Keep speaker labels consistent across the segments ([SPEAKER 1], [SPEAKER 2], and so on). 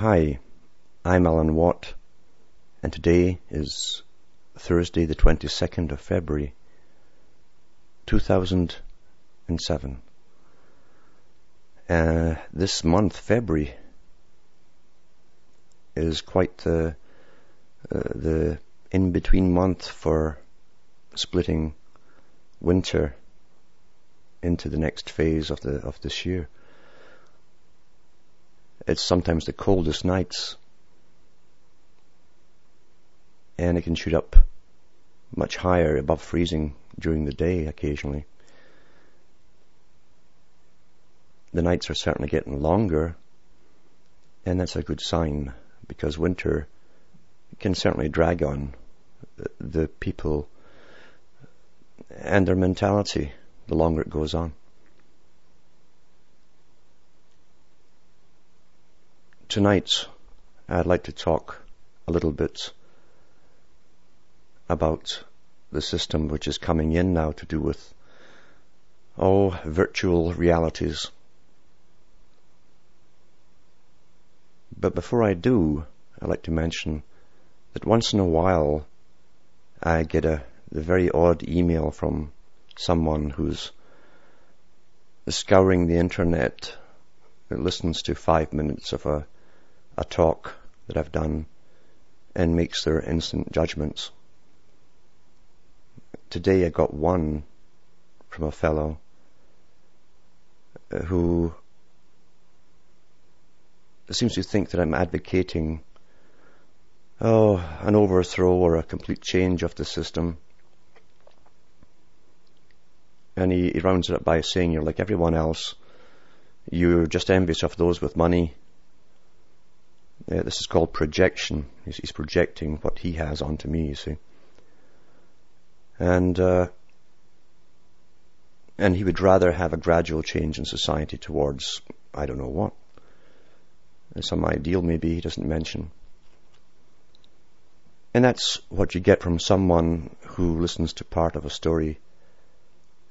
[SPEAKER 1] Hi, I'm Alan Watt, and today is Thursday, the 22nd of February, 2007. Uh, this month, February, is quite the, uh, the in-between month for splitting winter into the next phase of the of this year. It's sometimes the coldest nights. And it can shoot up much higher above freezing during the day occasionally. The nights are certainly getting longer, and that's a good sign because winter can certainly drag on the people and their mentality the longer it goes on. Tonight, I'd like to talk a little bit about the system which is coming in now to do with oh virtual realities. But before I do, I'd like to mention that once in a while I get a the very odd email from someone who's scouring the internet listens to five minutes of a a talk that I've done and makes their instant judgments. Today I got one from a fellow uh, who seems to think that I'm advocating oh, an overthrow or a complete change of the system. And he, he rounds it up by saying you're like everyone else. You're just envious of those with money this is called projection. He's, he's, projecting what he has onto me, you see. And, uh, and he would rather have a gradual change in society towards, I don't know what. Some ideal maybe he doesn't mention. And that's what you get from someone who listens to part of a story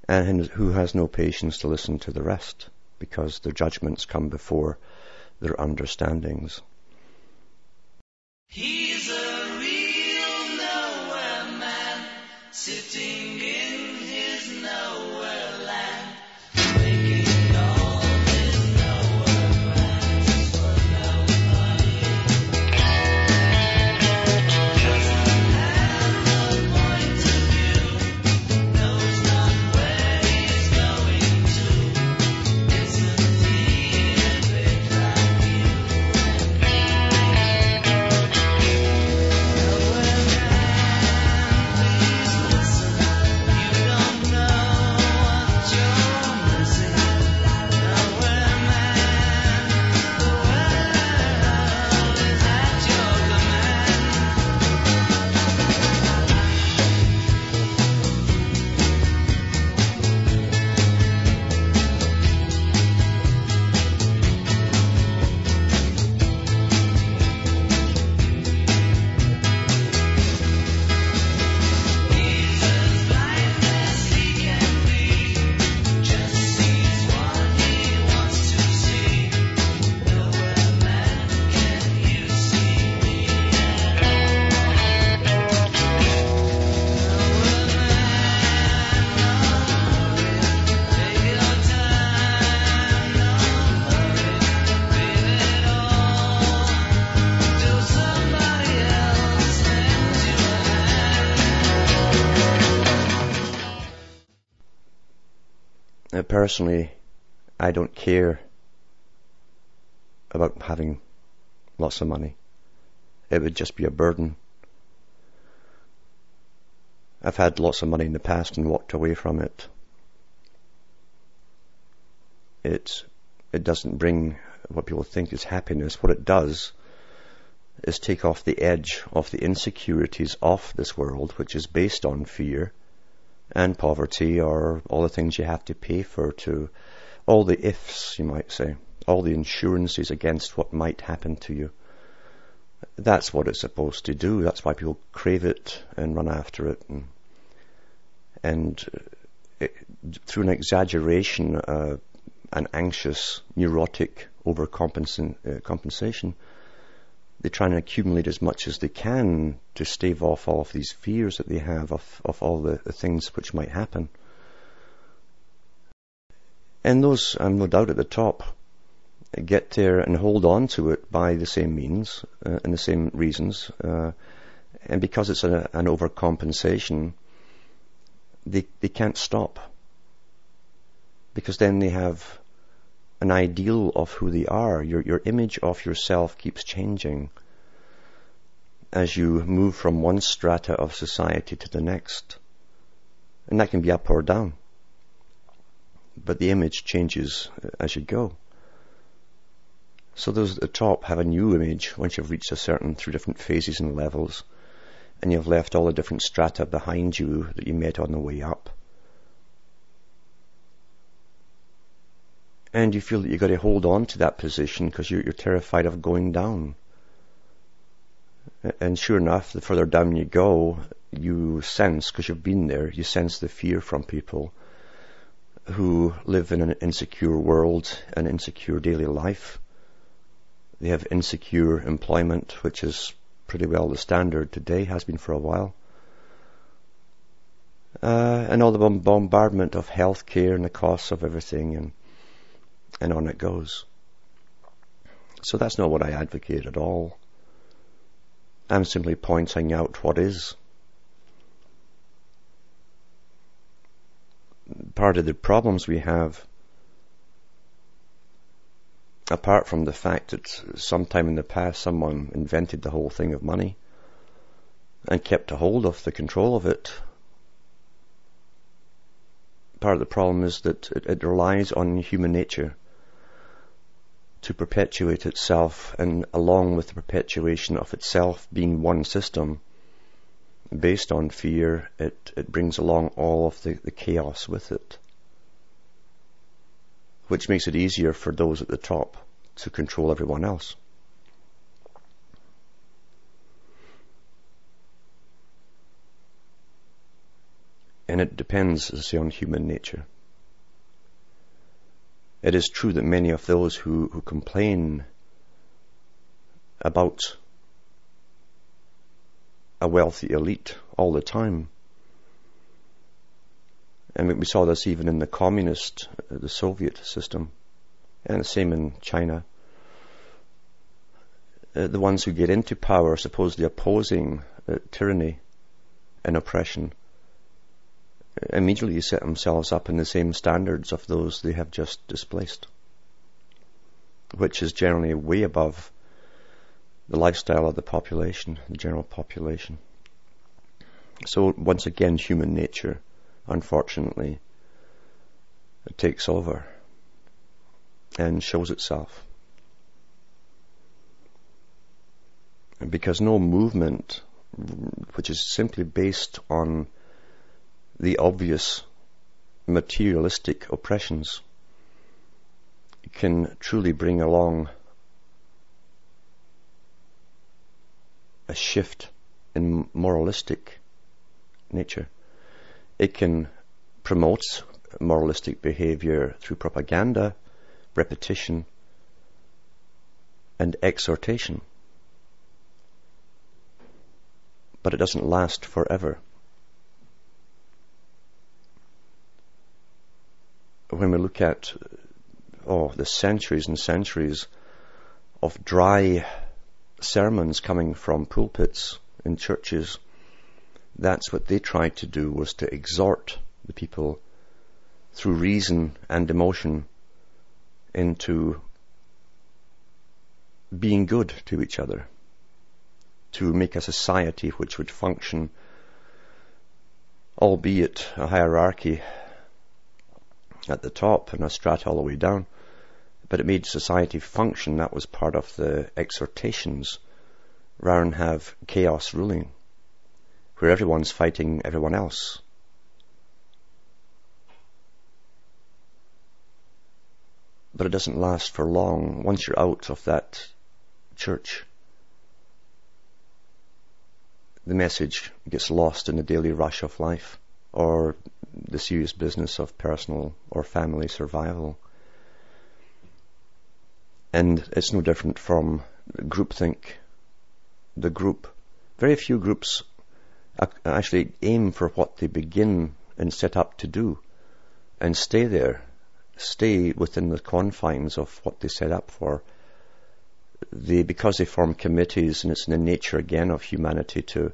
[SPEAKER 1] and who has no patience to listen to the rest because their judgments come before their understandings. He's Uh, personally, I don't care about having lots of money. It would just be a burden. I've had lots of money in the past and walked away from it. It, it doesn't bring what people think is happiness. What it does is take off the edge of the insecurities of this world, which is based on fear and poverty or all the things you have to pay for to all the ifs, you might say, all the insurances against what might happen to you. That's what it's supposed to do. That's why people crave it and run after it. And, and it, through an exaggeration, uh, an anxious, neurotic overcompensation, uh, compensation, they try and accumulate as much as they can to stave off all of these fears that they have of, of all the, the things which might happen. And those, I'm no doubt at the top, get there and hold on to it by the same means uh, and the same reasons. Uh, and because it's a, an overcompensation, they, they can't stop. Because then they have an ideal of who they are. Your, your image of yourself keeps changing as you move from one strata of society to the next. And that can be up or down. But the image changes uh, as you go. So those at the top have a new image once you've reached a certain through different phases and levels and you've left all the different strata behind you that you met on the way up. And you feel that you've got to hold on to that position because you're, you're terrified of going down. And sure enough, the further down you go, you sense, because you've been there, you sense the fear from people who live in an insecure world, an insecure daily life. They have insecure employment, which is pretty well the standard today, has been for a while. Uh, and all the bombardment of healthcare and the costs of everything and, and on it goes. So that's not what I advocate at all. I'm simply pointing out what is. Part of the problems we have apart from the fact that sometime in the past someone invented the whole thing of money and kept a hold of the control of it, part of the problem is that it, it relies on human nature to perpetuate itself and along with the perpetuation of itself being one system based on fear, it, it brings along all of the, the chaos with it which makes it easier for those at the top to control everyone else. And it depends, as I say, on human nature. It is true that many of those who, who complain about a wealthy elite all the time and we saw this even in the communist, uh, the Soviet system, and the same in China. Uh, the ones who get into power supposedly opposing uh, tyranny and oppression immediately set themselves up in the same standards of those they have just displaced, which is generally way above the lifestyle of the population, the general population. So once again, human nature unfortunately, takes over and shows itself. Because no movement, which is simply based on the obvious materialistic oppressions, can truly bring along a shift in moralistic nature. It can promote moralistic behavior through propaganda, repetition, and exhortation. But it doesn't last forever. When we look at oh, the centuries and centuries of dry sermons coming from pulpits in churches that's what they tried to do was to exhort the people through reason and emotion into being good to each other, to make a society which would function, albeit a hierarchy at the top and a strata all the way down, but it made society function. That was part of the exhortations rather than have chaos ruling where everyone's fighting everyone else. But it doesn't last for long. Once you're out of that church, the message gets lost in the daily rush of life or the serious business of personal or family survival. And it's no different from groupthink the group. Very few groups actually aim for what they begin and set up to do and stay there, stay within the confines of what they set up for. They, because they form committees and it's in the nature again of humanity to,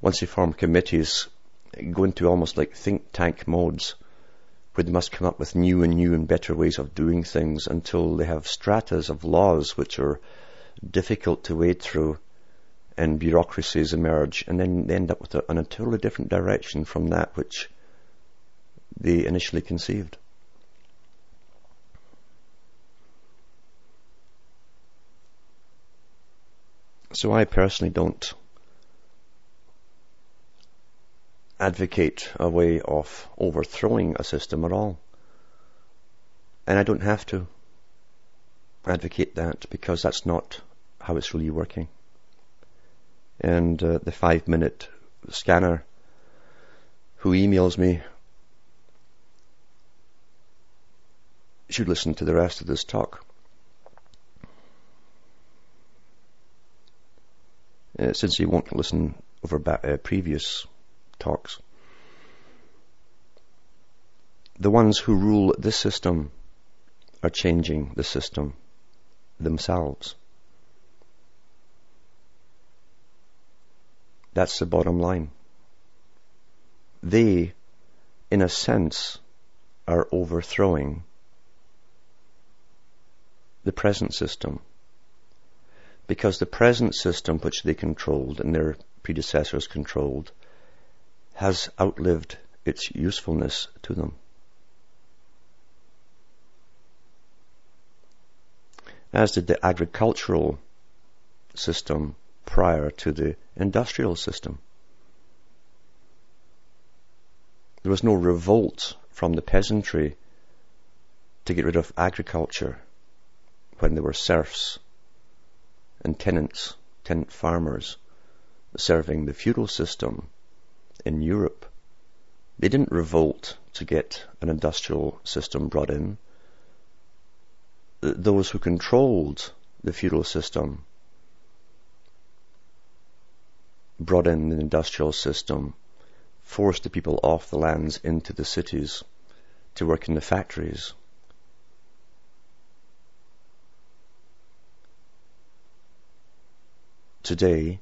[SPEAKER 1] once they form committees, go into almost like think tank modes where they must come up with new and new and better ways of doing things until they have stratas of laws which are difficult to wade through and bureaucracies emerge and then they end up with a, a totally different direction from that which they initially conceived. So I personally don't advocate a way of overthrowing a system at all. And I don't have to advocate that because that's not how it's really working. And uh, the five minute scanner who emails me should listen to the rest of this talk. Uh, since he won't listen over ba- uh, previous talks. The ones who rule this system are changing the system themselves. That's the bottom line. They, in a sense, are overthrowing the present system. Because the present system which they controlled and their predecessors controlled has outlived its usefulness to them. As did the agricultural system prior to the industrial system. There was no revolt from the peasantry to get rid of agriculture when there were serfs and tenants, tenant farmers serving the feudal system in Europe. They didn't revolt to get an industrial system brought in. Those who controlled the feudal system brought in an industrial system, forced the people off the lands into the cities to work in the factories. Today,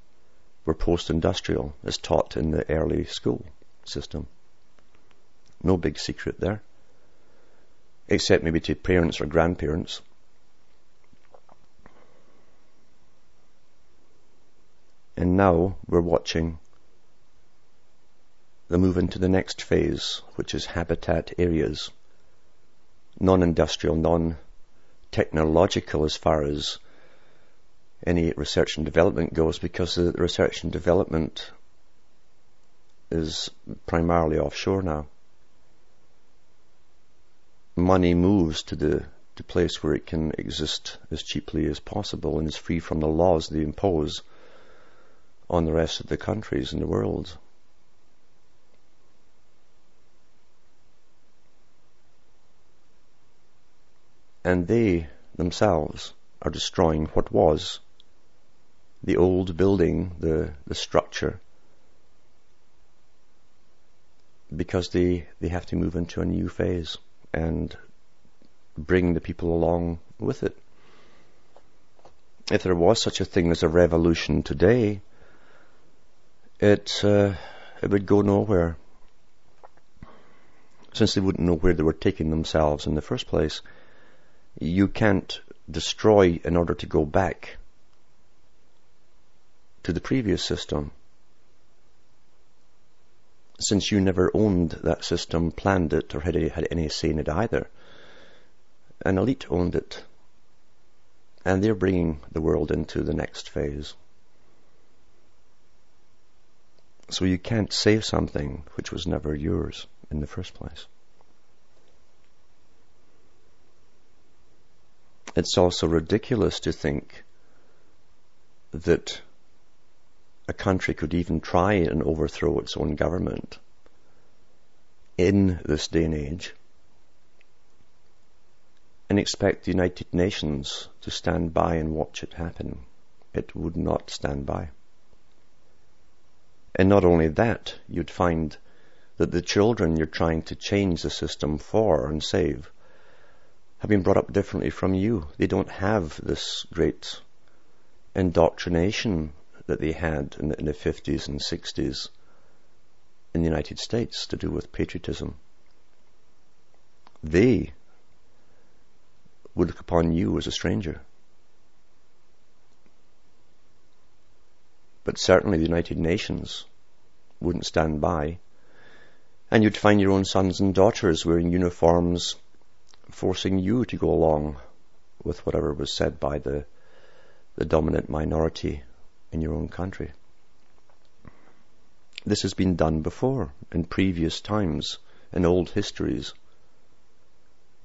[SPEAKER 1] were post-industrial as taught in the early school system. No big secret there. Except maybe to parents or grandparents. And now we're watching the move into the next phase, which is habitat areas. Non-industrial, non-technological as far as any research and development goes because the research and development is primarily offshore now. Money moves to the, the place where it can exist as cheaply as possible and is free from the laws they impose on the rest of the countries in the world. And they themselves are destroying what was the old building, the, the structure, because they, they have to move into a new phase and bring the people along with it. If there was such a thing as a revolution today, it, uh, it would go nowhere. Since they wouldn't know where they were taking themselves in the first place, you can't destroy in order to go back to the previous system. Since you never owned that system, planned it, or had, had any say in it either, an elite owned it. And they're bringing the world into the next phase. So you can't save something which was never yours in the first place. It's also ridiculous to think that a country could even try and overthrow its own government in this day and age and expect the United Nations to stand by and watch it happen it would not stand by. And not only that, you'd find that the children you're trying to change the system for and save have been brought up differently from you. They don't have this great indoctrination that they had in the, in the 50s and 60s in the United States to do with patriotism. They would look upon you as a stranger. But certainly the United Nations wouldn't stand by. And you'd find your own sons and daughters wearing uniforms forcing you to go along with whatever was said by the, the dominant minority in your own country. This has been done before in previous times, in old histories.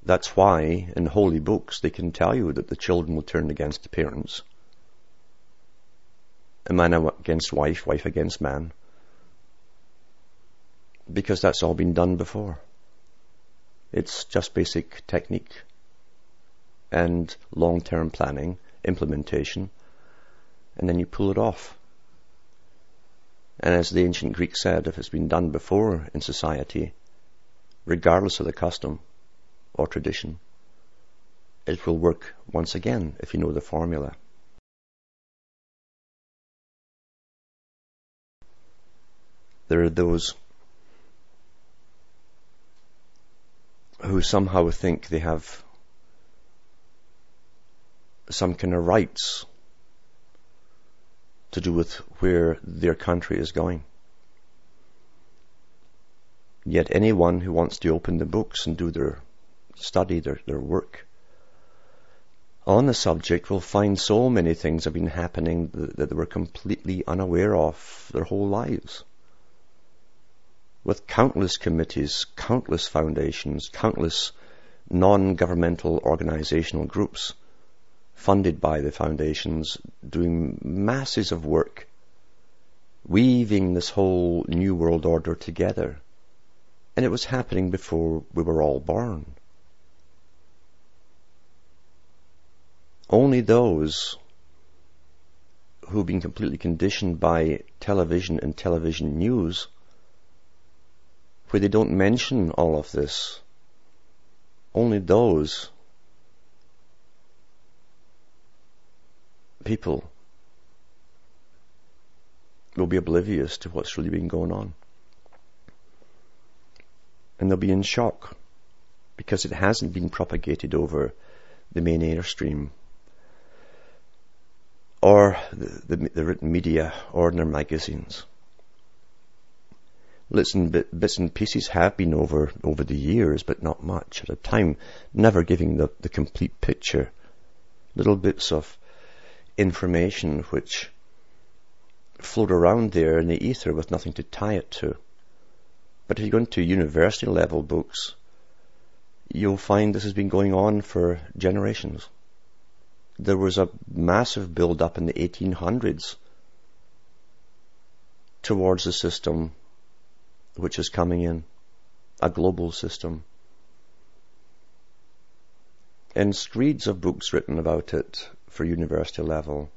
[SPEAKER 1] That's why in holy books they can tell you that the children will turn against the parents. A man against wife, wife against man. Because that's all been done before. It's just basic technique and long-term planning, implementation, and then you pull it off. And as the ancient Greeks said, if it's been done before in society, regardless of the custom or tradition, it will work once again if you know the formula. There are those who somehow think they have some kind of rights to do with where their country is going. Yet anyone who wants to open the books and do their study, their, their work on the subject will find so many things have been happening that, that they were completely unaware of their whole lives with countless committees, countless foundations, countless non-governmental organizational groups funded by the foundations doing masses of work weaving this whole new world order together. And it was happening before we were all born. Only those who've been completely conditioned by television and television news where they don't mention all of this. Only those people will be oblivious to what's really been going on. And they'll be in shock because it hasn't been propagated over the main airstream or the, the, the written media or in their magazines. Listen, bits and pieces have been over, over the years, but not much at a time, never giving the, the complete picture. Little bits of information which float around there in the ether with nothing to tie it to. But if you go into university level books, you'll find this has been going on for generations. There was a massive build up in the 1800s towards the system which is coming in, a global system. And screeds of books written about it for university level.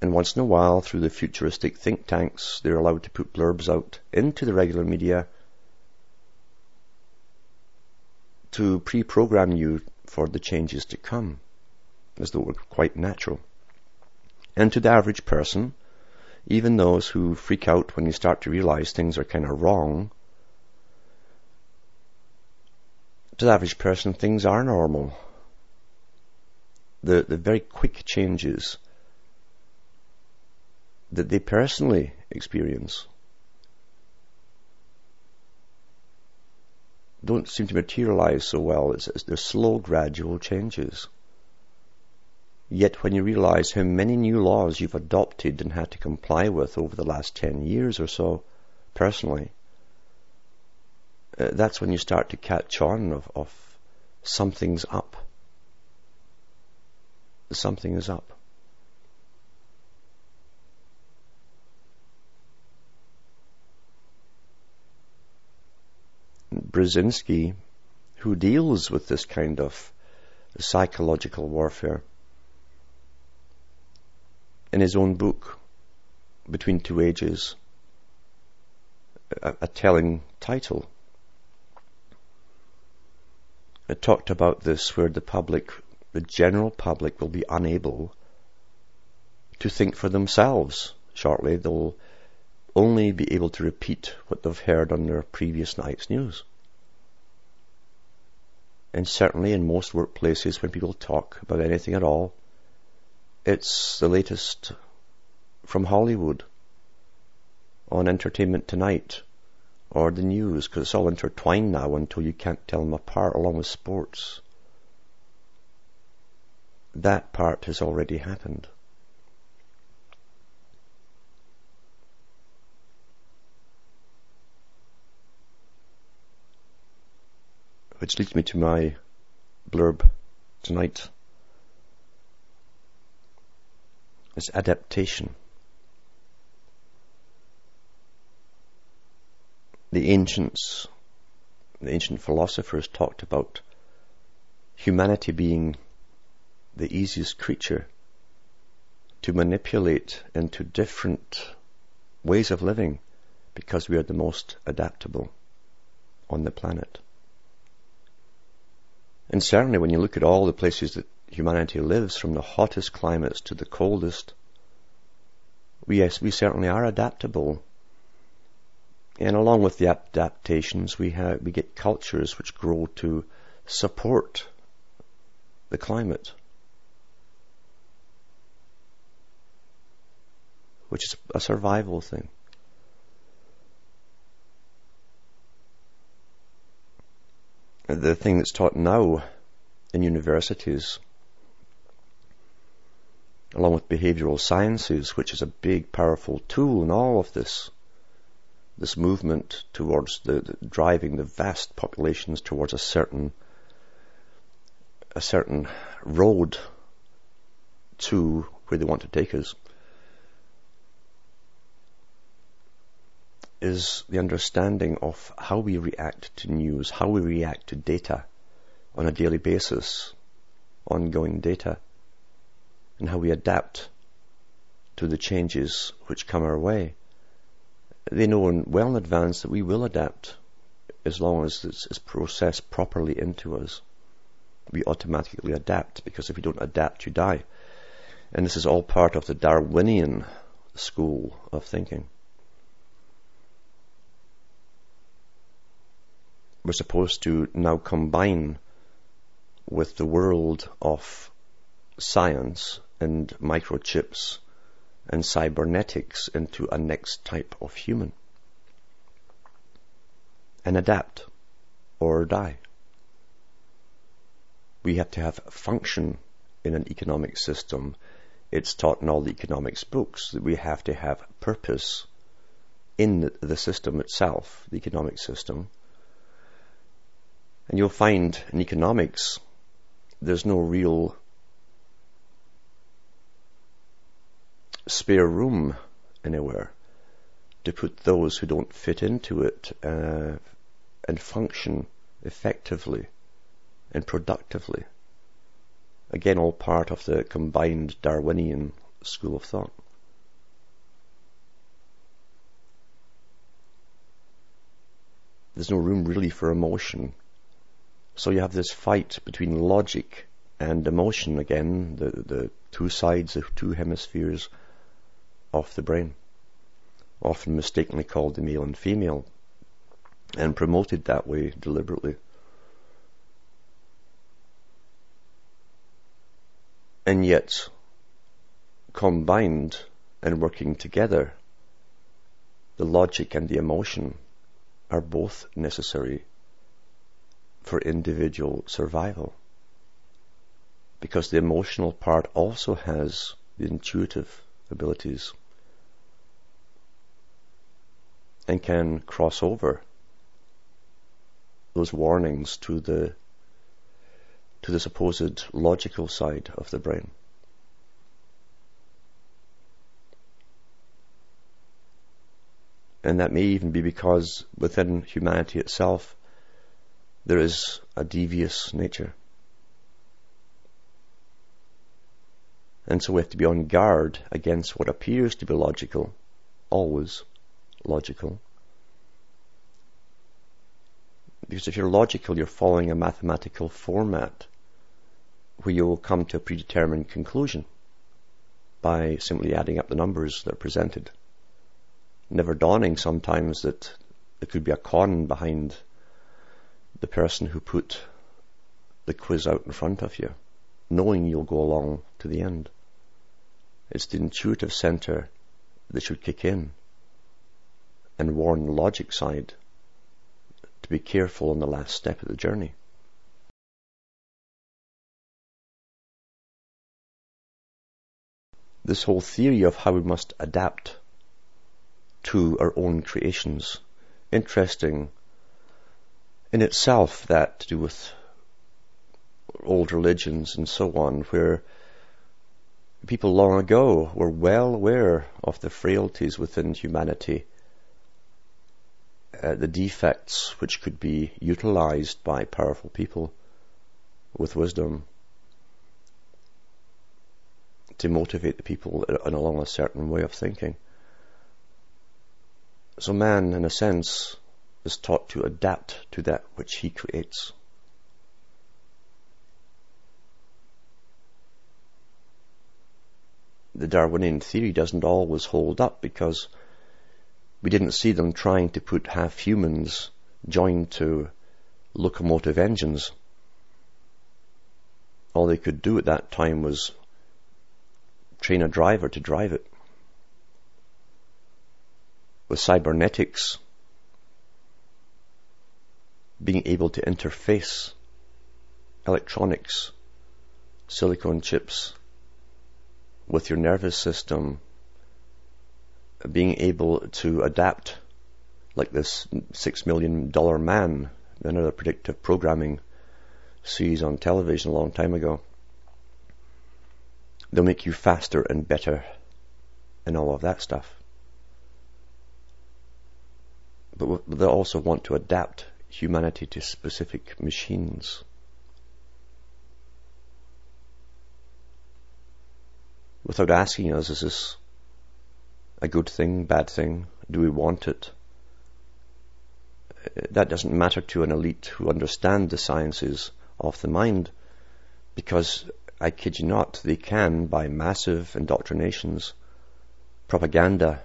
[SPEAKER 1] And once in a while, through the futuristic think tanks, they're allowed to put blurbs out into the regular media to pre-program you for the changes to come, as though it were quite natural. And to the average person, even those who freak out when you start to realize things are kind of wrong, to the average person, things are normal. The, the very quick changes that they personally experience don't seem to materialize so well. It's, it's, slow, gradual changes. Yet when you realize how many new laws you've adopted and had to comply with over the last 10 years or so, personally, uh, that's when you start to catch on of, of something's up. Something is up. Brzezinski, who deals with this kind of psychological warfare. In his own book, Between Two Ages, a, a telling title. It talked about this where the public, the general public will be unable to think for themselves shortly. They'll only be able to repeat what they've heard on their previous night's news. And certainly in most workplaces when people talk about anything at all, it's the latest from Hollywood on Entertainment Tonight or the news because it's all intertwined now until you can't tell them apart along with sports. That part has already happened. Which leads me to my blurb tonight. It's adaptation. The ancients, the ancient philosophers talked about humanity being the easiest creature to manipulate into different ways of living because we are the most adaptable on the planet. And certainly when you look at all the places that humanity lives, from the hottest climates to the coldest, we, yes, we certainly are adaptable. And along with the adaptations, we have, we get cultures which grow to support the climate. Which is a survival thing. the thing that's taught now in universities, along with behavioral sciences, which is a big, powerful tool in all of this, this movement towards the, the driving the vast populations towards a certain, a certain road to where they want to take us. is the understanding of how we react to news, how we react to data on a daily basis, ongoing data, and how we adapt to the changes which come our way. They know well in advance that we will adapt as long as it's processed properly into us. We automatically adapt because if you don't adapt, you die. And this is all part of the Darwinian school of thinking. we're supposed to now combine with the world of science and microchips and cybernetics into a next type of human and adapt or die. We have to have function in an economic system. It's taught in all the economics books that we have to have purpose in the system itself, the economic system, and you'll find in economics, there's no real spare room anywhere to put those who don't fit into it uh, and function effectively and productively. Again, all part of the combined Darwinian school of thought. There's no room really for emotion so you have this fight between logic and emotion again, the, the two sides, the two hemispheres of the brain, often mistakenly called the male and female, and promoted that way deliberately. And yet, combined and working together, the logic and the emotion are both necessary for individual survival. Because the emotional part also has the intuitive abilities and can cross over those warnings to the to the supposed logical side of the brain. And that may even be because within humanity itself there is a devious nature. And so we have to be on guard against what appears to be logical, always logical. Because if you're logical, you're following a mathematical format where you will come to a predetermined conclusion by simply adding up the numbers that are presented. Never dawning sometimes that there could be a con behind the person who put the quiz out in front of you, knowing you'll go along to the end. It's the intuitive center that should kick in and warn the logic side to be careful on the last step of the journey. This whole theory of how we must adapt to our own creations, interesting in itself that to do with old religions and so on, where people long ago were well aware of the frailties within humanity, uh, the defects which could be utilized by powerful people with wisdom to motivate the people along a certain way of thinking. So man, in a sense, is taught to adapt to that which he creates. The Darwinian theory doesn't always hold up because we didn't see them trying to put half humans joined to locomotive engines. All they could do at that time was train a driver to drive it. With cybernetics, being able to interface electronics, silicon chips with your nervous system, being able to adapt like this six million dollar man, another predictive programming series on television a long time ago. They'll make you faster and better and all of that stuff. But they also want to adapt humanity to specific machines. Without asking us, is this a good thing, bad thing? Do we want it? Uh, that doesn't matter to an elite who understand the sciences of the mind because I kid you not, they can, by massive indoctrinations, propaganda,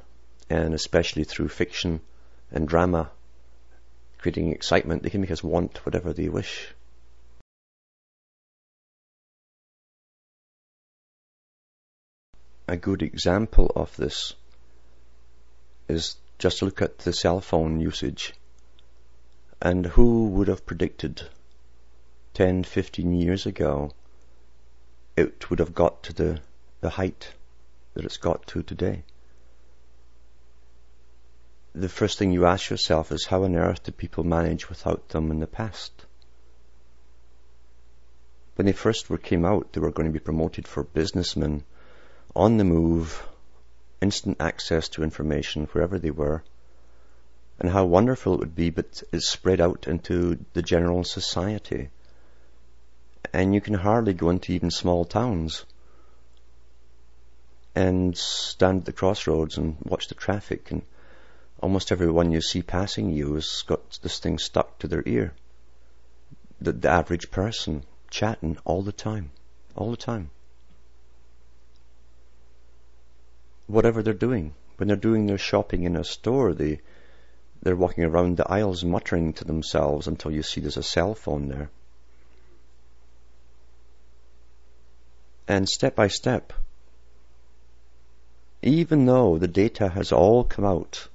[SPEAKER 1] and especially through fiction and drama, creating excitement, they can make us want whatever they wish. A good example of this is just look at the cell phone usage. And who would have predicted 10, 15 years ago it would have got to the, the height that it's got to today? the first thing you ask yourself is how on earth did people manage without them in the past? When they first came out, they were going to be promoted for businessmen on the move, instant access to information wherever they were, and how wonderful it would be, but it's spread out into the general society. And you can hardly go into even small towns and stand at the crossroads and watch the traffic and almost everyone you see passing you has got this thing stuck to their ear. The, the average person chatting all the time, all the time. Whatever they're doing, when they're doing their shopping in a store, they they're walking around the aisles muttering to themselves until you see there's a cell phone there. And step by step, even though the data has all come out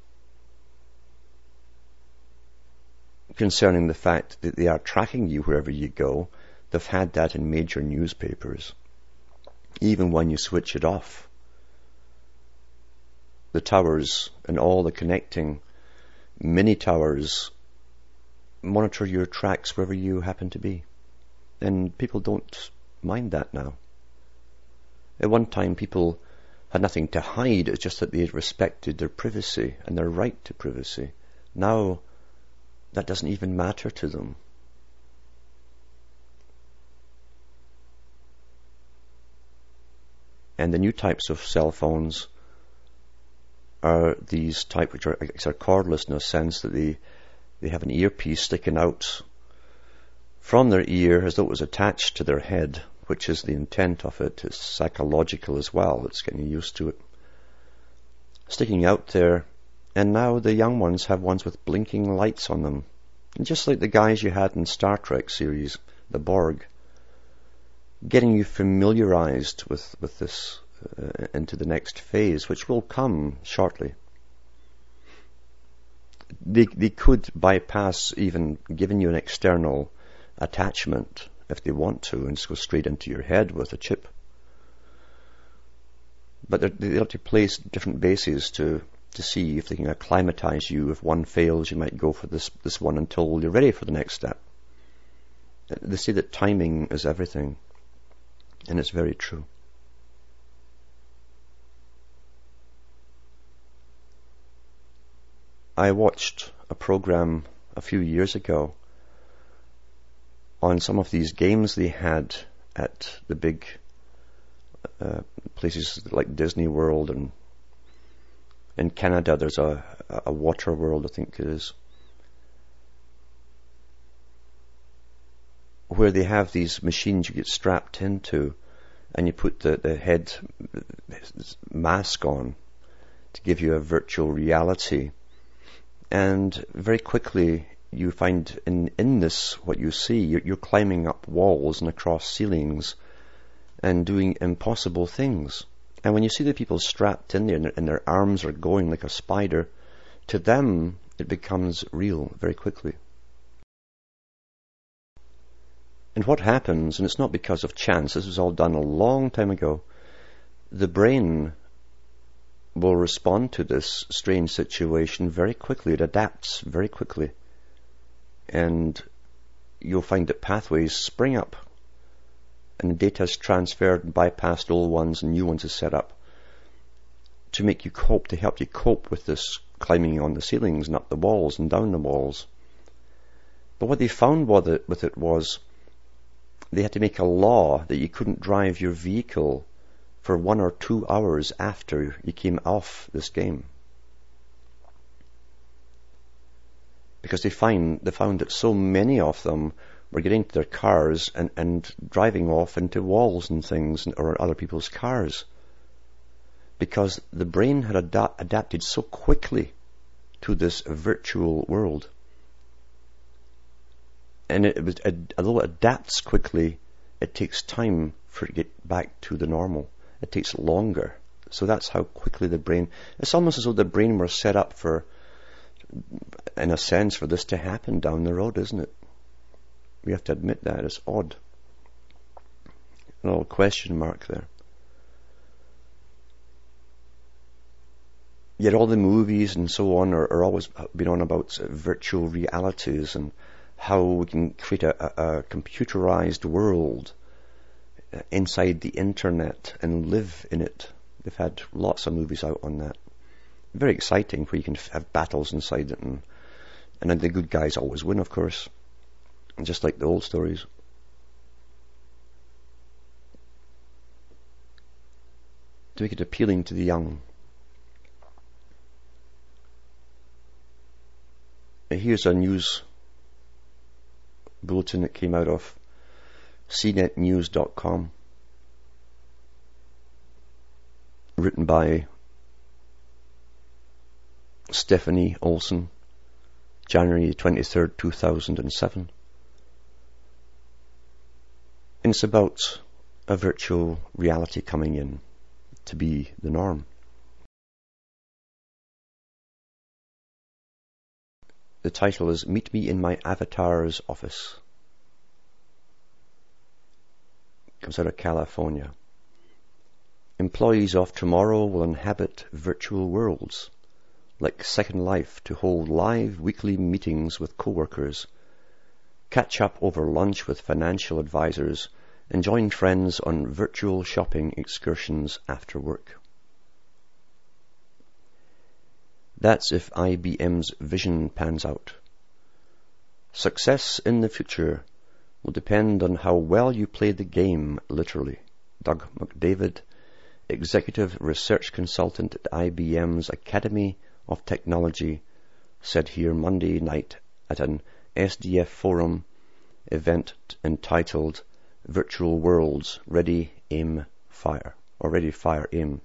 [SPEAKER 1] concerning the fact that they are tracking you wherever you go. They've had that in major newspapers. Even when you switch it off. The towers and all the connecting mini towers monitor your tracks wherever you happen to be. And people don't mind that now. At one time people had nothing to hide, it's just that they respected their privacy and their right to privacy. Now that doesn't even matter to them. And the new types of cell phones are these type which are, are cordless in a sense that they, they have an earpiece sticking out from their ear as though it was attached to their head, which is the intent of it. It's psychological as well. It's getting used to it. Sticking out there. And now the young ones have ones with blinking lights on them. And just like the guys you had in Star Trek series, the Borg. Getting you familiarized with, with this uh, into the next phase, which will come shortly. They, they could bypass even giving you an external attachment if they want to and just go straight into your head with a chip. But they have to place different bases to, to see if they can acclimatize you. If one fails, you might go for this, this one until you're ready for the next step. They say that timing is everything, and it's very true. I watched a program a few years ago on some of these games they had at the big uh, places like Disney World and in Canada there's a, a water world I think it is where they have these machines you get strapped into and you put the, the head mask on to give you a virtual reality and very quickly you find in, in this what you see, you're, you're climbing up walls and across ceilings and doing impossible things. And when you see the people strapped in there and their, and their arms are going like a spider, to them it becomes real very quickly. And what happens, and it's not because of chance, this was all done a long time ago, the brain will respond to this strange situation very quickly. It adapts very quickly. And you'll find that pathways spring up and data is transferred and bypassed old ones and new ones are set up to make you cope, to help you cope with this climbing on the ceilings and up the walls and down the walls. But what they found with it, with it was they had to make a law that you couldn't drive your vehicle for one or two hours after you came off this game. Because they find they found that so many of them were getting to their cars and, and driving off into walls and things or other people's cars. Because the brain had ad- adapted so quickly to this virtual world. And it, it was, although it adapts quickly, it takes time for it to get back to the normal. It takes longer. So that's how quickly the brain, it's almost as though the brain were set up for, in a sense, for this to happen down the road, isn't it? We have to admit that. It's odd. A little question mark there. Yet all the movies and so on are, are always been on about virtual realities and how we can create a, a, a computerized world inside the internet and live in it. They've had lots of movies out on that. Very exciting where you can have battles inside it and, and then the good guys always win, of course. Just like the old stories. To make it appealing to the young. Here's a news bulletin that came out of cnetnews.com, written by Stefanie Olsen, January 23rd, 2007. It's about a virtual reality coming in to be the norm. The title is Meet Me in My Avatar's Office. Comes out of California. Employees of tomorrow will inhabit virtual worlds, like Second Life, to hold live weekly meetings with coworkers, catch up over lunch with financial advisors, and join friends on virtual shopping excursions after work. That's if IBM's vision pans out. Success in the future will depend on how well you play the game, literally. Doug McDavid executive research consultant at IBM's Academy of Technology, said here Monday night at an SDF forum event entitled Virtual Worlds Ready, Aim, Fire, or Ready, Fire, Aim.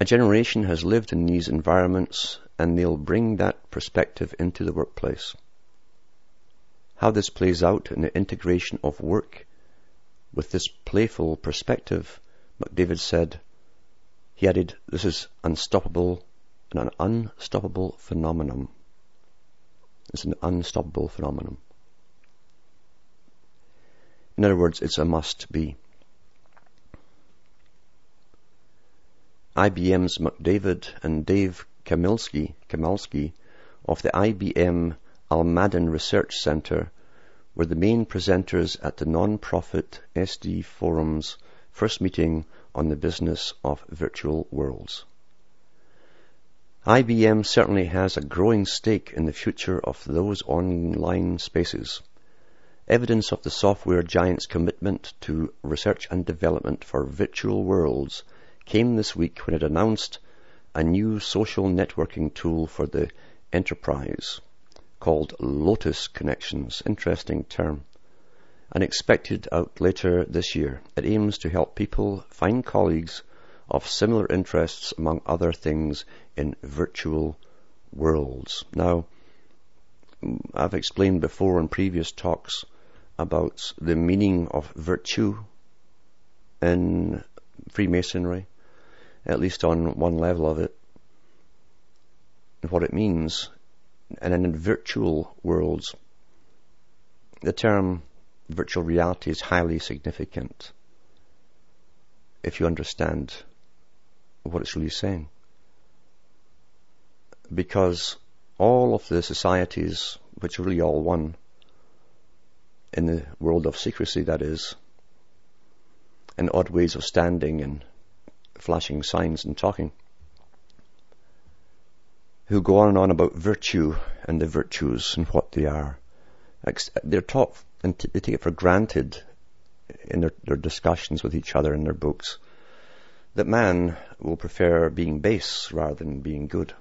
[SPEAKER 1] A generation has lived in these environments and they'll bring that perspective into the workplace. How this plays out in the integration of work with this playful perspective, McDavid said, he added, this is unstoppable and an unstoppable phenomenon. It's an unstoppable phenomenon. In other words, it's a must be. IBM's McDavid and Dave Kamilski, Kamalski of the IBM Almaden Research Center were the main presenters at the non-profit SD Forum's first meeting on the business of virtual worlds. IBM certainly has a growing stake in the future of those online spaces. Evidence of the software giant's commitment to research and development for virtual worlds came this week when it announced a new social networking tool for the enterprise called Lotus Connections. Interesting term. And expected out later this year. It aims to help people find colleagues of similar interests, among other things, in virtual worlds. Now, I've explained before in previous talks about the meaning of virtue in Freemasonry at least on one level of it, what it means. And then in virtual worlds, the term virtual reality is highly significant if you understand what it's really saying. Because all of the societies, which are really all one, in the world of secrecy that is, and odd ways of standing and flashing signs and talking, who go on and on about virtue and the virtues and what they are. They're taught and they take it for granted in their, their discussions with each other in their books that man will prefer being base rather than being good.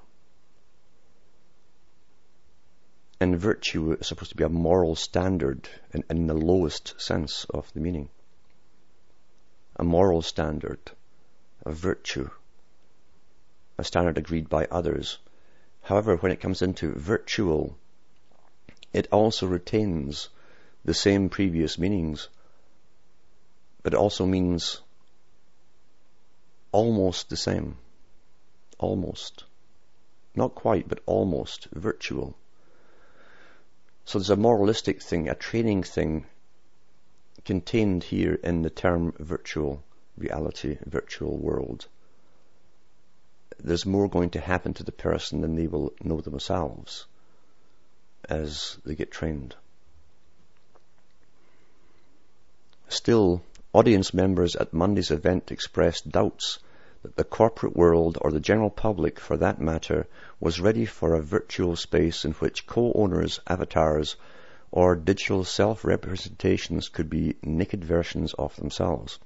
[SPEAKER 1] And virtue is supposed to be a moral standard in, in the lowest sense of the meaning. A moral standard a virtue, a standard agreed by others. However, when it comes into virtual, it also retains the same previous meanings, but it also means almost the same. Almost. Not quite, but almost virtual. So there's a moralistic thing, a training thing contained here in the term virtual reality, virtual world, there's more going to happen to the person than they will know themselves as they get trained. Still, audience members at Monday's event expressed doubts that the corporate world, or the general public for that matter, was ready for a virtual space in which co-owners' avatars or digital self-representations could be naked versions of themselves.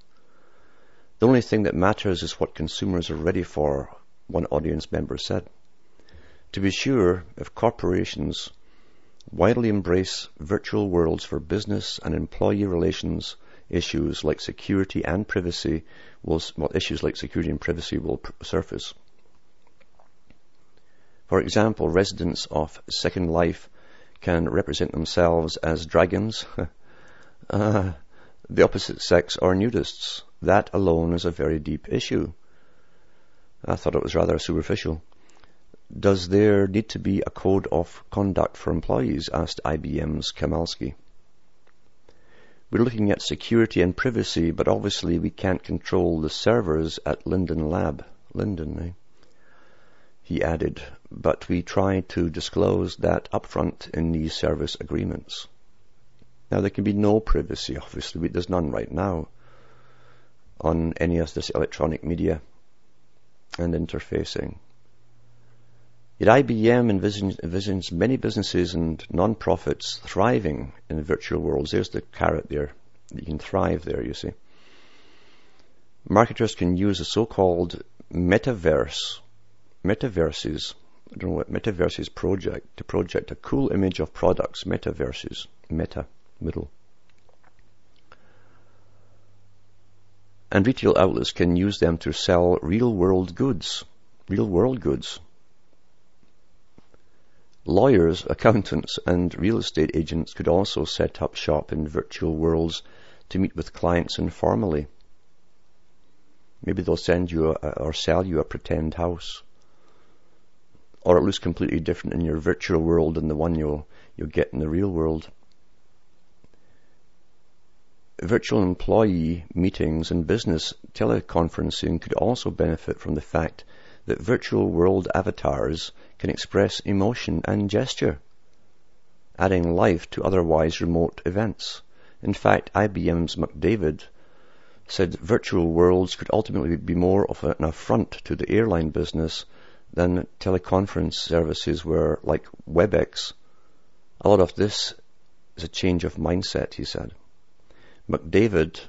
[SPEAKER 1] The only thing that matters is what consumers are ready for, one audience member said. To be sure, if corporations widely embrace virtual worlds for business and employee relations, issues like security and privacy will, well, issues like security and privacy will surface. For example, residents of Second Life can represent themselves as dragons, uh, the opposite sex, or nudists. That alone is a very deep issue. I thought it was rather superficial. Does there need to be a code of conduct for employees? asked IBM's Kamalski. We're looking at security and privacy, but obviously we can't control the servers at Linden Lab. Linden, eh? He added, but we try to disclose that upfront in these service agreements. Now there can be no privacy, obviously, there's none right now on any of this electronic media and interfacing. Yet IBM envisions, envisions many businesses and non-profits thriving in virtual worlds. There's the carrot there You can thrive there, you see. Marketers can use a so-called metaverse, metaverses, I don't know what metaverses project, to project a cool image of products, metaverses, meta, middle. And retail outlets can use them to sell real world goods, real world goods. Lawyers, accountants, and real estate agents could also set up shop in virtual worlds to meet with clients informally. Maybe they'll send you a, or sell you a pretend house. Or it looks completely different in your virtual world than the one you'll, you'll get in the real world. Virtual employee meetings and business teleconferencing could also benefit from the fact that virtual world avatars can express emotion and gesture, adding life to otherwise remote events. In fact, IBM's McDavid said virtual worlds could ultimately be more of an affront to the airline business than teleconference services were like WebEx. A lot of this is a change of mindset, he said. McDavid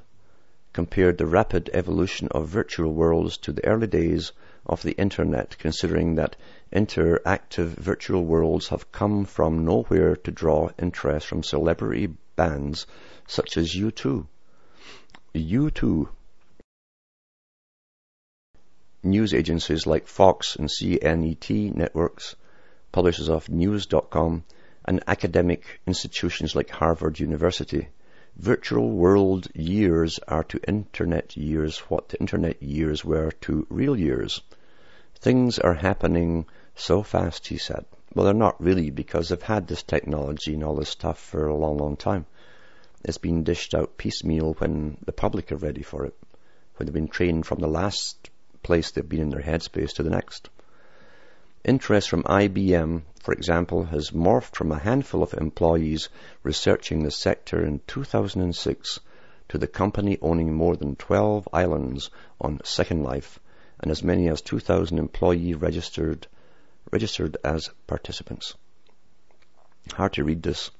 [SPEAKER 1] compared the rapid evolution of virtual worlds to the early days of the internet, considering that interactive virtual worlds have come from nowhere to draw interest from celebrity bands such as U2. U2 news agencies like Fox and CNET networks, publishers of News.com, and academic institutions like Harvard University Virtual world years are to internet years what the internet years were to real years. Things are happening so fast, he said. Well, they're not really because they've had this technology and all this stuff for a long, long time. It's been dished out piecemeal when the public are ready for it, when they've been trained from the last place they've been in their headspace to the next. Interest from IBM, for example, has morphed from a handful of employees researching the sector in 2006 to the company owning more than 12 islands on Second Life and as many as 2,000 employees registered, registered as participants. Hard to read this.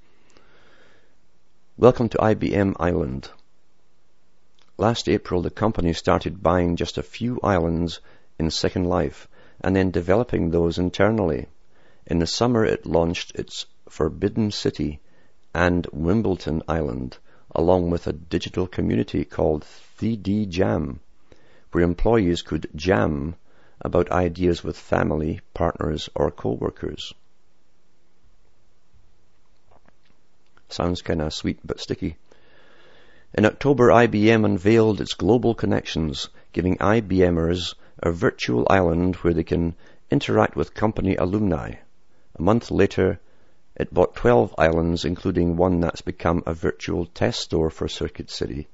[SPEAKER 1] Welcome to IBM Island. Last April, the company started buying just a few islands in Second Life and then developing those internally. In the summer it launched its Forbidden City and Wimbledon Island, along with a digital community called 3D Jam, where employees could jam about ideas with family, partners, or co-workers. Sounds kinda sweet but sticky. In October, IBM unveiled its global connections, giving IBMers a virtual island where they can interact with company alumni. A month later, it bought 12 islands, including one that's become a virtual test store for Circuit City.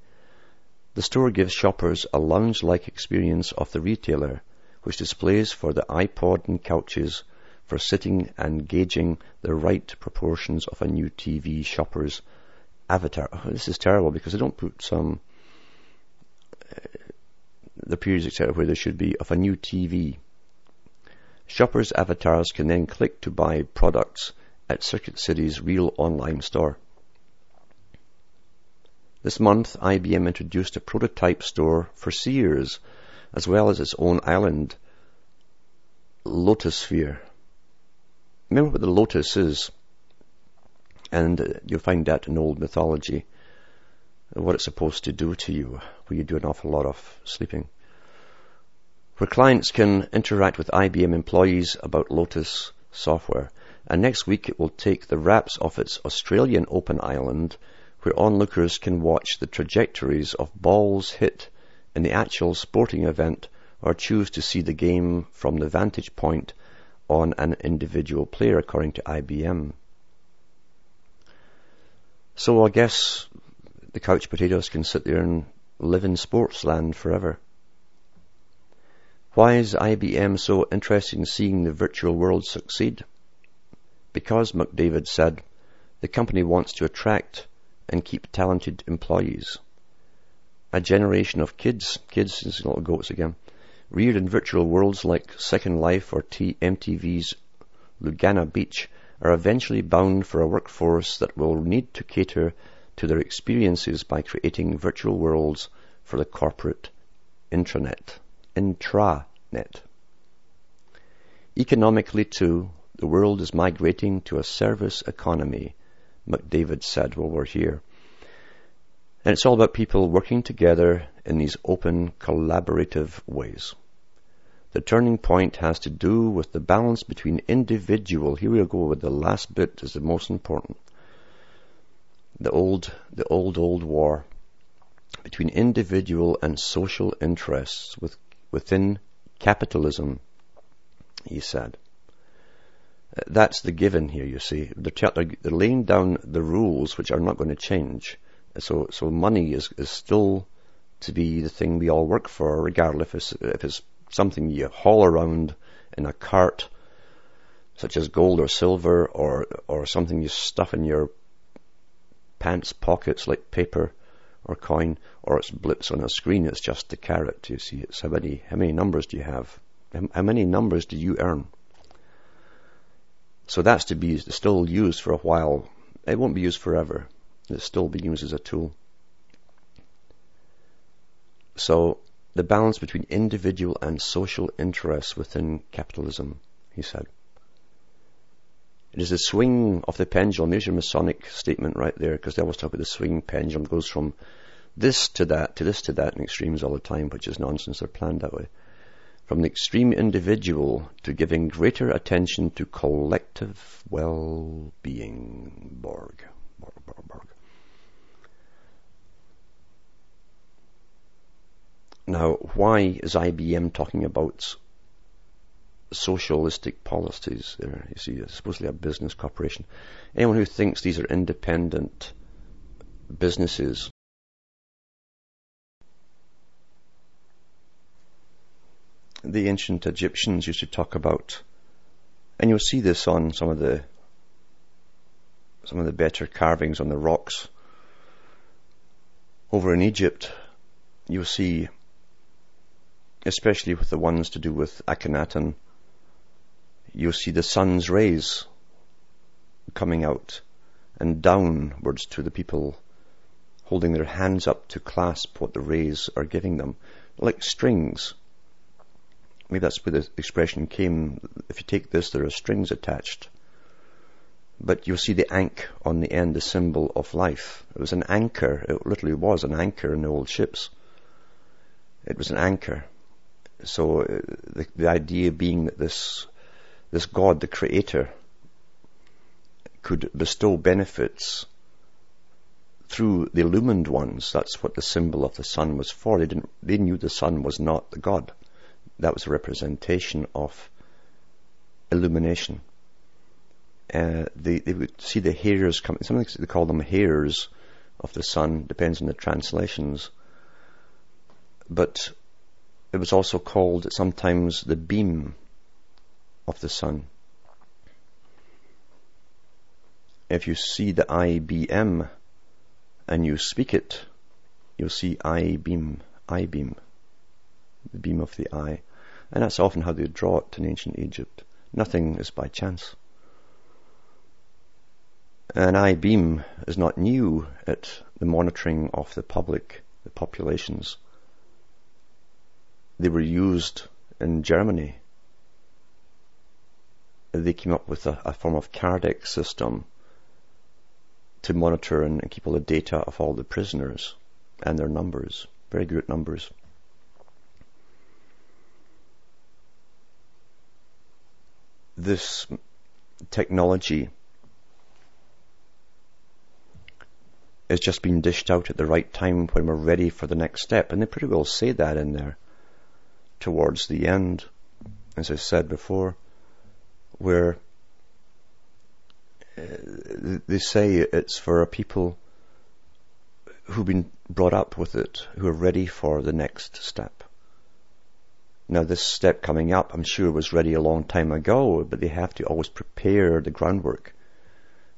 [SPEAKER 1] The store gives shoppers a lounge-like experience of the retailer, which displays for the iPod and couches for sitting and gauging the right proportions of a new TV shopper's avatar. Oh, this is terrible because they don't put some the periods, etc., where there should be of a new TV. Shoppers' avatars can then click to buy products at Circuit City's real online store. This month, IBM introduced a prototype store for Sears, as well as its own island, Lotusphere. Remember what the lotus is, and you'll find that in old mythology, what it's supposed to do to you, where you do an awful lot of sleeping where clients can interact with IBM employees about Lotus software. And next week it will take the wraps off its Australian Open Island, where onlookers can watch the trajectories of balls hit in the actual sporting event or choose to see the game from the vantage point on an individual player according to IBM. So I guess the couch potatoes can sit there and live in sports land forever. Why is IBM so interested in seeing the virtual world succeed? Because, McDavid said, the company wants to attract and keep talented employees. A generation of kids, kids is little goats again, reared in virtual worlds like Second Life or MTV's Laguna Beach are eventually bound for a workforce that will need to cater to their experiences by creating virtual worlds for the corporate intranet. Intranet. Economically too, the world is migrating to a service economy, McDavid said while we're here. And it's all about people working together in these open, collaborative ways. The turning point has to do with the balance between individual, here we go with the last bit is the most important. The old, the old, old war between individual and social interests with, within capitalism, he said. Uh, that's the given here, you see. They're, they're laying down the rules which are not going to change. Uh, so, so money is, is still to be the thing we all work for, regardless if it's, if it's something you haul around in a cart, such as gold or silver, or, or something you stuff in your pants pockets like paper or coin, or it's blips on a screen, it's just a carrot, you see. It's how many, how many numbers do you have? How many numbers do you earn? So that's to be still used for a while. It won't be used forever. It's still being used as a tool. So the balance between individual and social interests within capitalism, he said. It is the swing of the pendulum. There's your Masonic statement right there, because they always talk about the swing pendulum goes from this to that, to this to that in extremes all the time, which is nonsense. They're planned that way. From the extreme individual to giving greater attention to collective well-being. Borg. Borg, Borg, Borg. Now, why is IBM talking about socialistic policies there? You see, it's supposedly a business corporation. Anyone who thinks these are independent businesses the ancient Egyptians used to talk about, and you'll see this on some of the some of the better carvings on the rocks over in Egypt. You'll see especially with the ones to do with Akhenaten, you'll see the sun's rays coming out and downwards to the people holding their hands up to clasp what the rays are giving them, like strings. Maybe that's where the expression came. If you take this, there are strings attached. But you'll see the ankh on the end, the symbol of life. It was an anchor. It literally was an anchor in the old ships. It was an anchor. So uh, the, the idea being that this, this God, the creator, could bestow benefits through the illumined ones. That's what the symbol of the sun was for. They didn't, they knew the sun was not the God. That was a representation of illumination. Uh, they, they would see the hairs coming, some they call them hairs of the sun, depends on the translations. But it was also called sometimes the beam of the sun. If you see the IBM and you speak it, you'll see I beam, I beam, the beam of the eye. And that's often how they draw it in ancient Egypt. Nothing is by chance. An I beam is not new at the monitoring of the public, the populations. They were used in Germany. They came up with a, a form of Kardec system to monitor and, and keep all the data of all the prisoners and their numbers, very good numbers. This technology is just being dished out at the right time when we're ready for the next step. And they pretty well say that in there towards the end, as I said before, where uh, they say it's for a people who've been brought up with it, who are ready for the next step. Now this step coming up, I'm sure was ready a long time ago, but they have to always prepare the groundwork.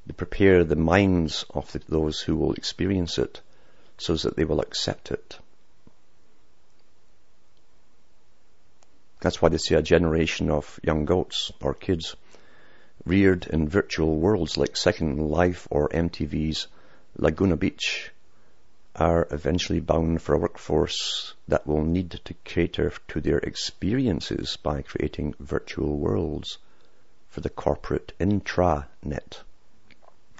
[SPEAKER 1] They prepare the minds of the, those who will experience it so that they will accept it. That's why they say a generation of young goats or kids reared in virtual worlds like Second Life or MTV's Laguna Beach are eventually bound for a workforce that will need to cater to their experiences by creating virtual worlds for the corporate intranet.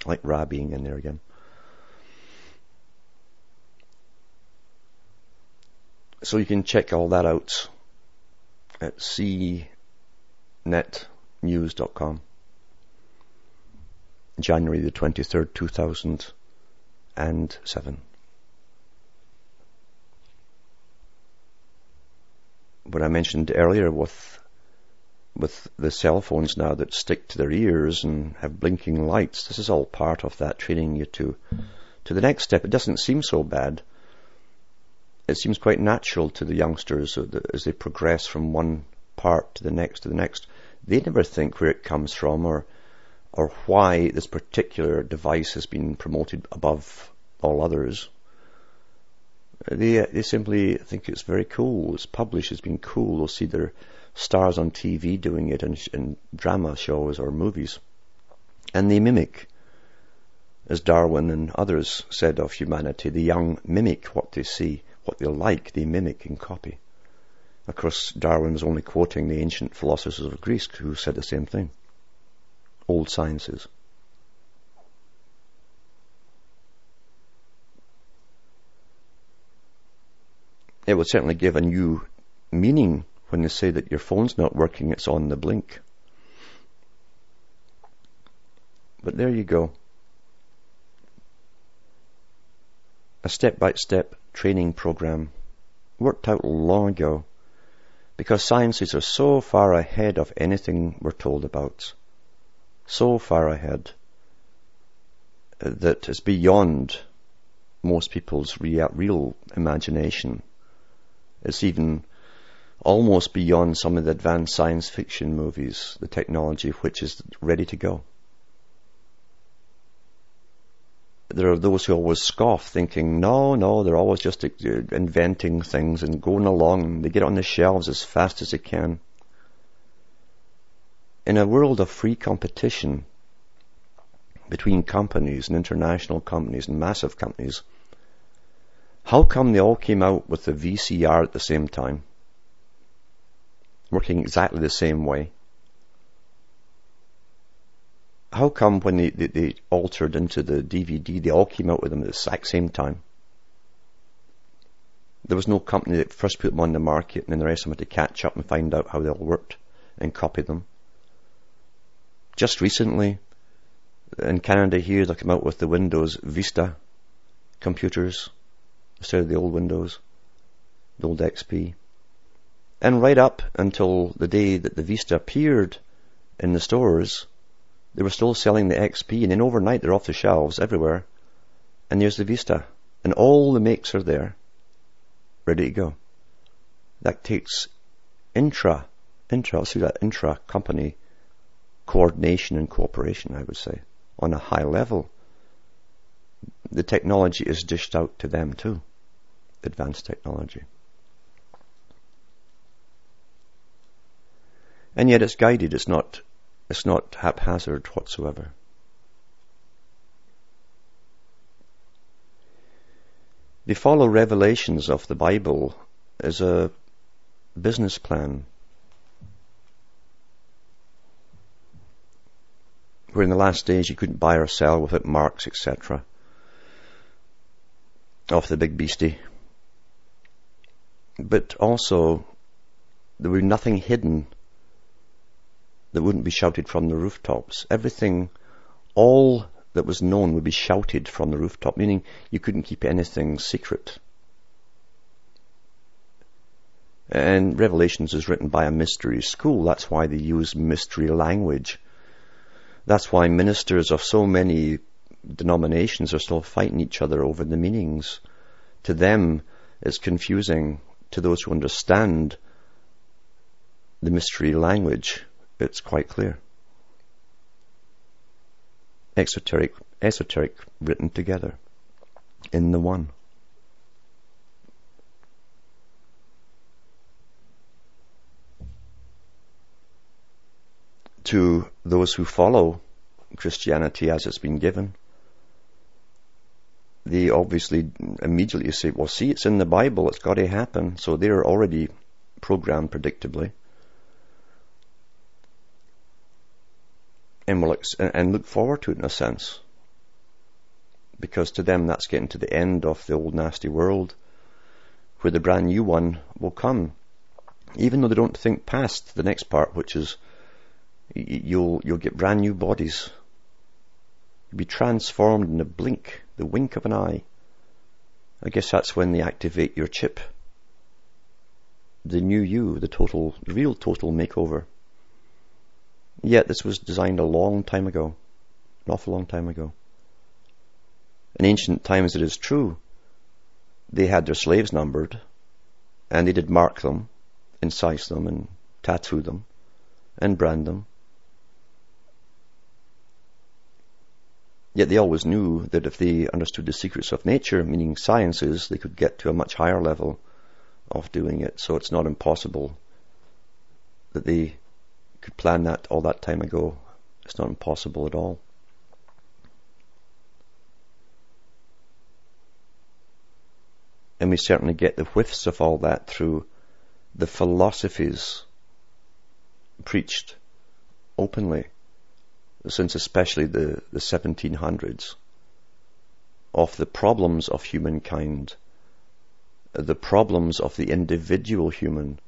[SPEAKER 1] Like Ra being in there again. So you can check all that out at cnetnews.com. January the 23rd, 2007. What I mentioned earlier with with the cell phones now that stick to their ears and have blinking lights, this is all part of that training you to to the next step. It doesn't seem so bad. It seems quite natural to the youngsters as they progress from one part to the next to the next. They never think where it comes from or or why this particular device has been promoted above all others. They, they simply think it's very cool. It's published as being cool. They'll see their stars on TV doing it in, in drama shows or movies. And they mimic, as Darwin and others said of humanity, the young mimic what they see, what they like, they mimic and copy. Of course, Darwin was only quoting the ancient philosophers of Greece who said the same thing old sciences. It would certainly give a new meaning when you say that your phone's not working, it's on the blink. But there you go. A step-by-step training program worked out long ago because sciences are so far ahead of anything we're told about so far ahead that it's beyond most people's real, real imagination. It's even almost beyond some of the advanced science fiction movies, the technology which is ready to go. There are those who always scoff thinking, no, no, they're always just uh, inventing things and going along. They get on the shelves as fast as they can in a world of free competition between companies and international companies and massive companies, how come they all came out with the VCR at the same time? Working exactly the same way. How come when they, they, they altered into the DVD, they all came out with them at the exact same time? There was no company that first put them on the market and then the rest of them had to catch up and find out how they all worked and copy them. Just recently, in Canada here, they come out with the Windows Vista computers instead of the old Windows, the old XP. And right up until the day that the Vista appeared in the stores, they were still selling the XP, and then overnight they're off the shelves everywhere. And there's the Vista, and all the makes are there, ready to go. That takes intra, intra, see that intra company coordination and cooperation, I would say, on a high level. The technology is dished out to them too, advanced technology. And yet it's guided, it's not, it's not haphazard whatsoever. They follow revelations of the Bible as a business plan where in the last days you couldn't buy or sell without marks, etc. Off the big beastie. But also, there would be nothing hidden that wouldn't be shouted from the rooftops. Everything, all that was known would be shouted from the rooftop, meaning you couldn't keep anything secret. And Revelations is written by a mystery school. That's why they use mystery language that's why ministers of so many denominations are still fighting each other over the meanings. To them, it's confusing. To those who understand the mystery language, it's quite clear. Exoteric, esoteric written together in the one. to those who follow Christianity as it's been given. They obviously immediately say, well see, it's in the Bible, it's got to happen. So they're already programmed predictably. And will ex- and look forward to it in a sense. Because to them that's getting to the end of the old nasty world where the brand new one will come. Even though they don't think past the next part, which is you'll, you'll get brand new bodies. You'll be transformed in a blink, the wink of an eye. I guess that's when they activate your chip. The new you, the total, real total makeover. Yet this was designed a long time ago. An awful long time ago. In ancient times it is true. They had their slaves numbered, and they did mark them, incise them, and tattoo them, and brand them. Yet they always knew that if they understood the secrets of nature, meaning sciences, they could get to a much higher level of doing it. So it's not impossible that they could plan that all that time ago. It's not impossible at all. And we certainly get the whiffs of all that through the philosophies preached openly since especially the, the 1700s of the problems of humankind, uh, the problems of the individual human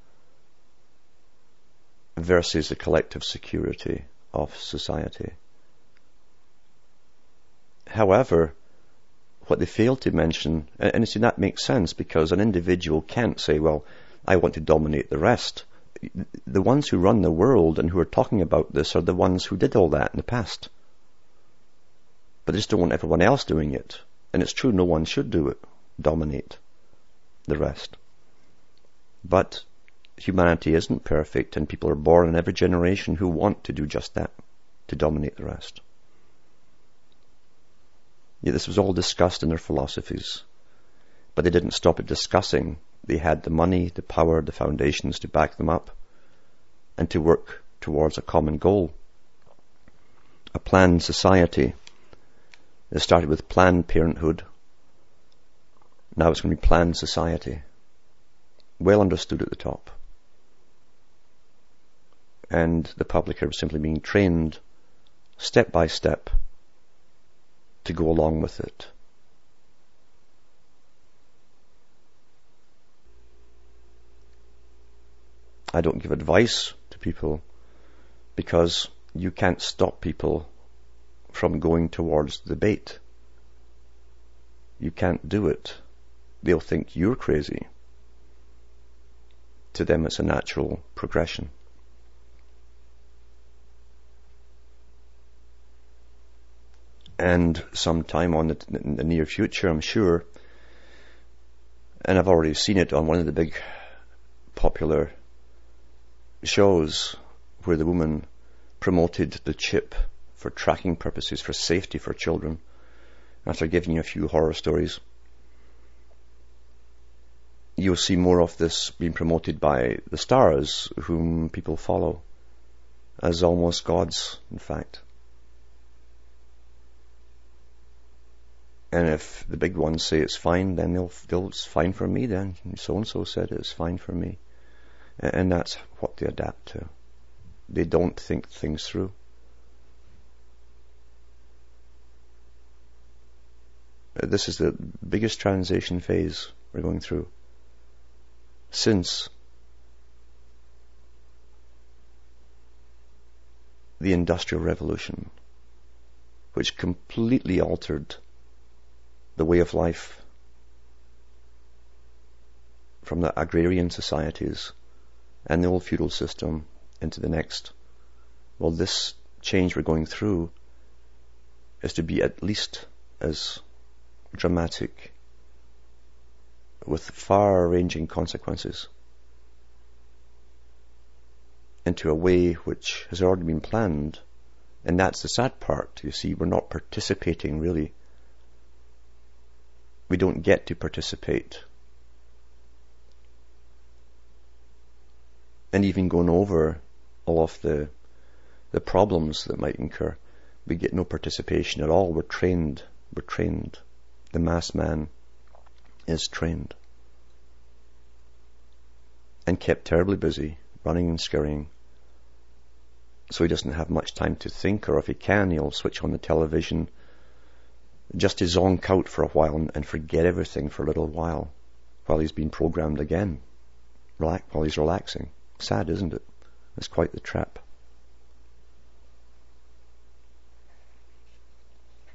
[SPEAKER 1] versus the collective security of society. However, what they fail to mention, and, and see that makes sense because an individual can't say, well, I want to dominate the rest the ones who run the world and who are talking about this are the ones who did all that in the past. But they just don't want everyone else doing it. And it's true, no one should do it, dominate the rest. But humanity isn't perfect and people are born in every generation who want to do just that, to dominate the rest. Yet this was all discussed in their philosophies. But they didn't stop at discussing they had the money, the power, the foundations to back them up and to work towards a common goal. A planned society. It started with Planned Parenthood. Now it's going to be Planned Society. Well understood at the top. And the public are simply being trained step by step to go along with it. I don't give advice to people because you can't stop people from going towards the bait. You can't do it. They'll think you're crazy. To them it's a natural progression. And sometime on the, in the near future, I'm sure, and I've already seen it on one of the big popular shows where the woman promoted the chip for tracking purposes, for safety for children, after giving you a few horror stories. You'll see more of this being promoted by the stars whom people follow as almost gods, in fact. And if the big ones say it's fine, then they'll, they'll it's fine for me then. So and so said it's fine for me. And that's what they adapt to. They don't think things through. Uh, this is the biggest transition phase we're going through since the Industrial Revolution, which completely altered the way of life from the agrarian societies and the old feudal system into the next. Well, this change we're going through is to be at least as dramatic with far ranging consequences into a way which has already been planned. And that's the sad part. You see, we're not participating really. We don't get to participate and even going over all of the the problems that might incur, we get no participation at all. We're trained. We're trained the mass man is trained and kept terribly busy, running and scurrying. So he doesn't have much time to think, or if he can, he'll switch on the television just to zonk out for a while and forget everything for a little while while he's being programmed again, relax, while he's relaxing. Sad, isn't it? It's quite the trap.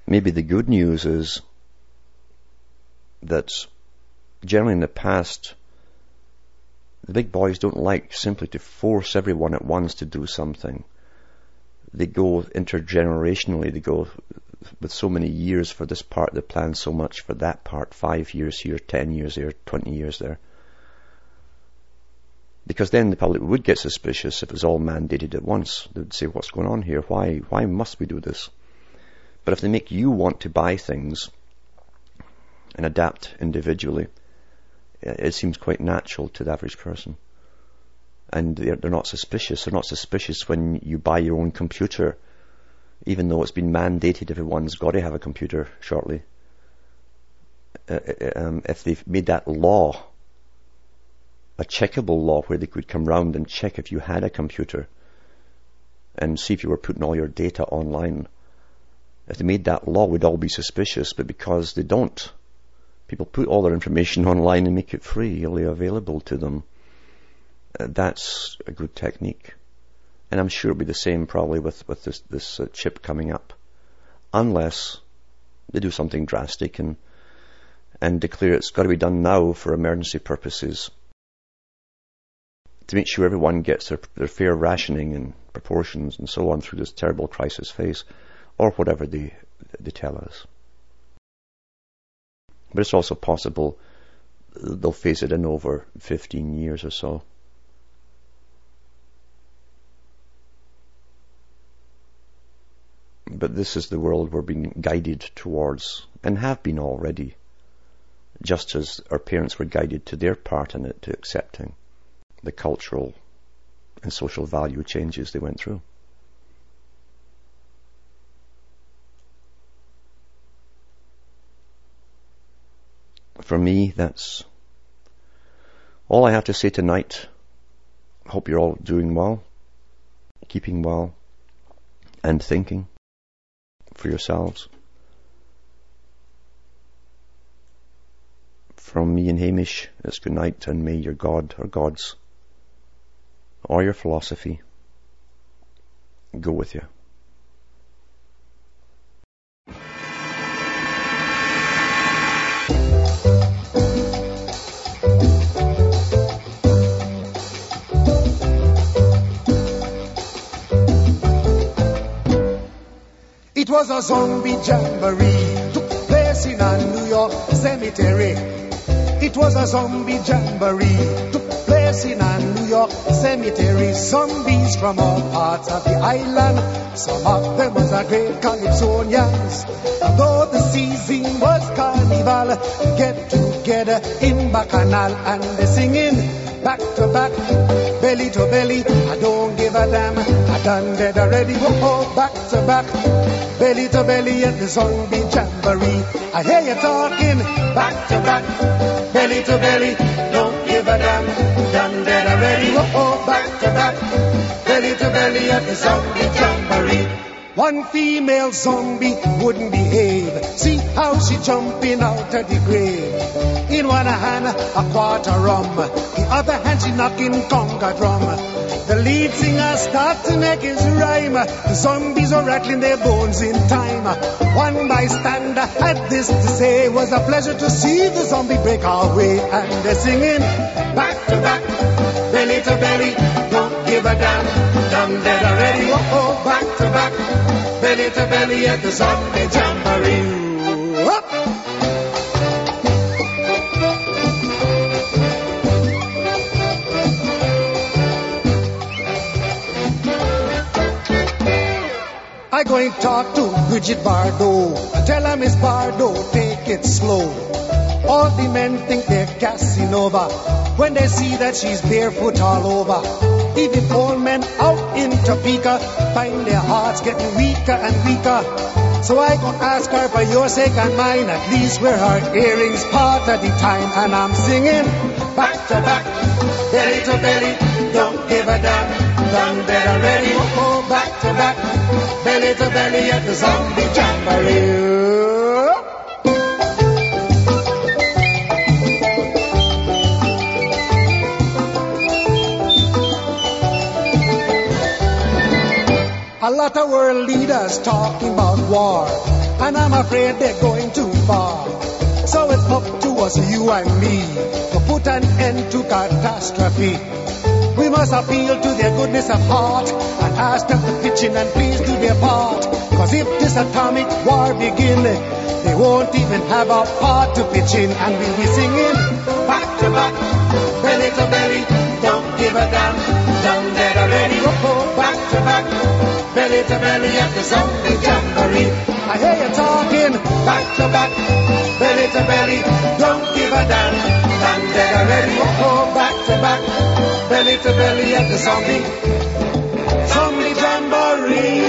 [SPEAKER 1] Maybe the good news is that generally in the past, the big boys don't like simply to force everyone at once to do something. They go intergenerationally. They go with so many years for this part, they plan so much for that part, five years here, ten years there, twenty years there. Because then the public would get suspicious if it was all mandated at once. They would say, what's going on here? Why, why must we do this? But if they make you want to buy things and adapt individually, it seems quite natural to the average person. And they're, they're not suspicious. They're not suspicious when you buy your own computer, even though it's been mandated everyone's got to have a computer shortly. Uh, uh um, if they've made that law, a checkable law where they could come round and check if you had a computer and see if you were putting all your data online. If they made that law, we'd all be suspicious, but because they don't, people put all their information online and make it freely available to them. Uh, that's a good technique. And I'm sure it'll be the same probably with, with this, this uh, chip coming up. Unless they do something drastic and, and declare it's got to be done now for emergency purposes to make sure everyone gets their, their fair rationing and proportions and so on through this terrible crisis phase or whatever they, they tell us. But it's also possible they'll phase it in over 15 years or so. But this is the world we're being guided towards and have been already, just as our parents were guided to their part in it, to accepting the cultural and social value changes they went through. For me, that's all I have to say tonight. Hope you're all doing well, keeping well, and thinking for yourselves. From me and Hamish, it's good night, and may your God or gods or your philosophy go with you.
[SPEAKER 2] It was a zombie jamboree, took place in a New York cemetery. It was a zombie jamboree, took place in a New York cemetery. Zombies from all parts of the island, some of them was a great Calypsonians. Though the season was carnival, get together in Bacchanal and they're singing back to back, belly to belly. I don't give a damn. I done dead already. Whoa, back to back, belly to belly at the zombie jamboree. I hear you talking back to back, belly to belly. Don't give a damn. Done dead already. Whoa, back to back, belly to belly at the zombie jamboree. One female zombie wouldn't behave. See how she jumping out of the grave. In one hand, a quarter rum. The other hand, she knocking conga drum. Lead singer starts to make his rhyme. The zombies are rattling their bones in time. One bystander had this to say. It was a pleasure to see the zombie break our way. And they're singing back to back, belly to belly. Don't give a damn. Done dead already. Oh, back to back belly to belly at the zombie jamboree. I go and talk to Brigitte Bardot. Tell her Miss Bardot, take it slow. All the men think they're Casanova when they see that she's barefoot all over. Even old men out in Topeka find their hearts getting weaker and weaker. So I gon' ask her for your sake and mine, at least wear her earrings part of the time. And I'm singing back to back, belly to belly, don't give a damn. Done better ready, oh, back to back, belly to belly at the zombie jamboree. A lot of world leaders talking about war, and I'm afraid they're going too far. So it's up to us, you and me, to put an end to catastrophe. We must appeal to their goodness of heart and ask them to pitch in and please do their part. Cause if this atomic war begin, they won't even have a part to pitch in and we'll be singing back to back, belly to belly, don't give a damn, done dead already, back to back belly to belly at the zombie jamboree. I hear you talking back to back, belly to belly. Don't give a damn, stand dead already. Back to back, belly to belly at the zombie, zombie jamboree.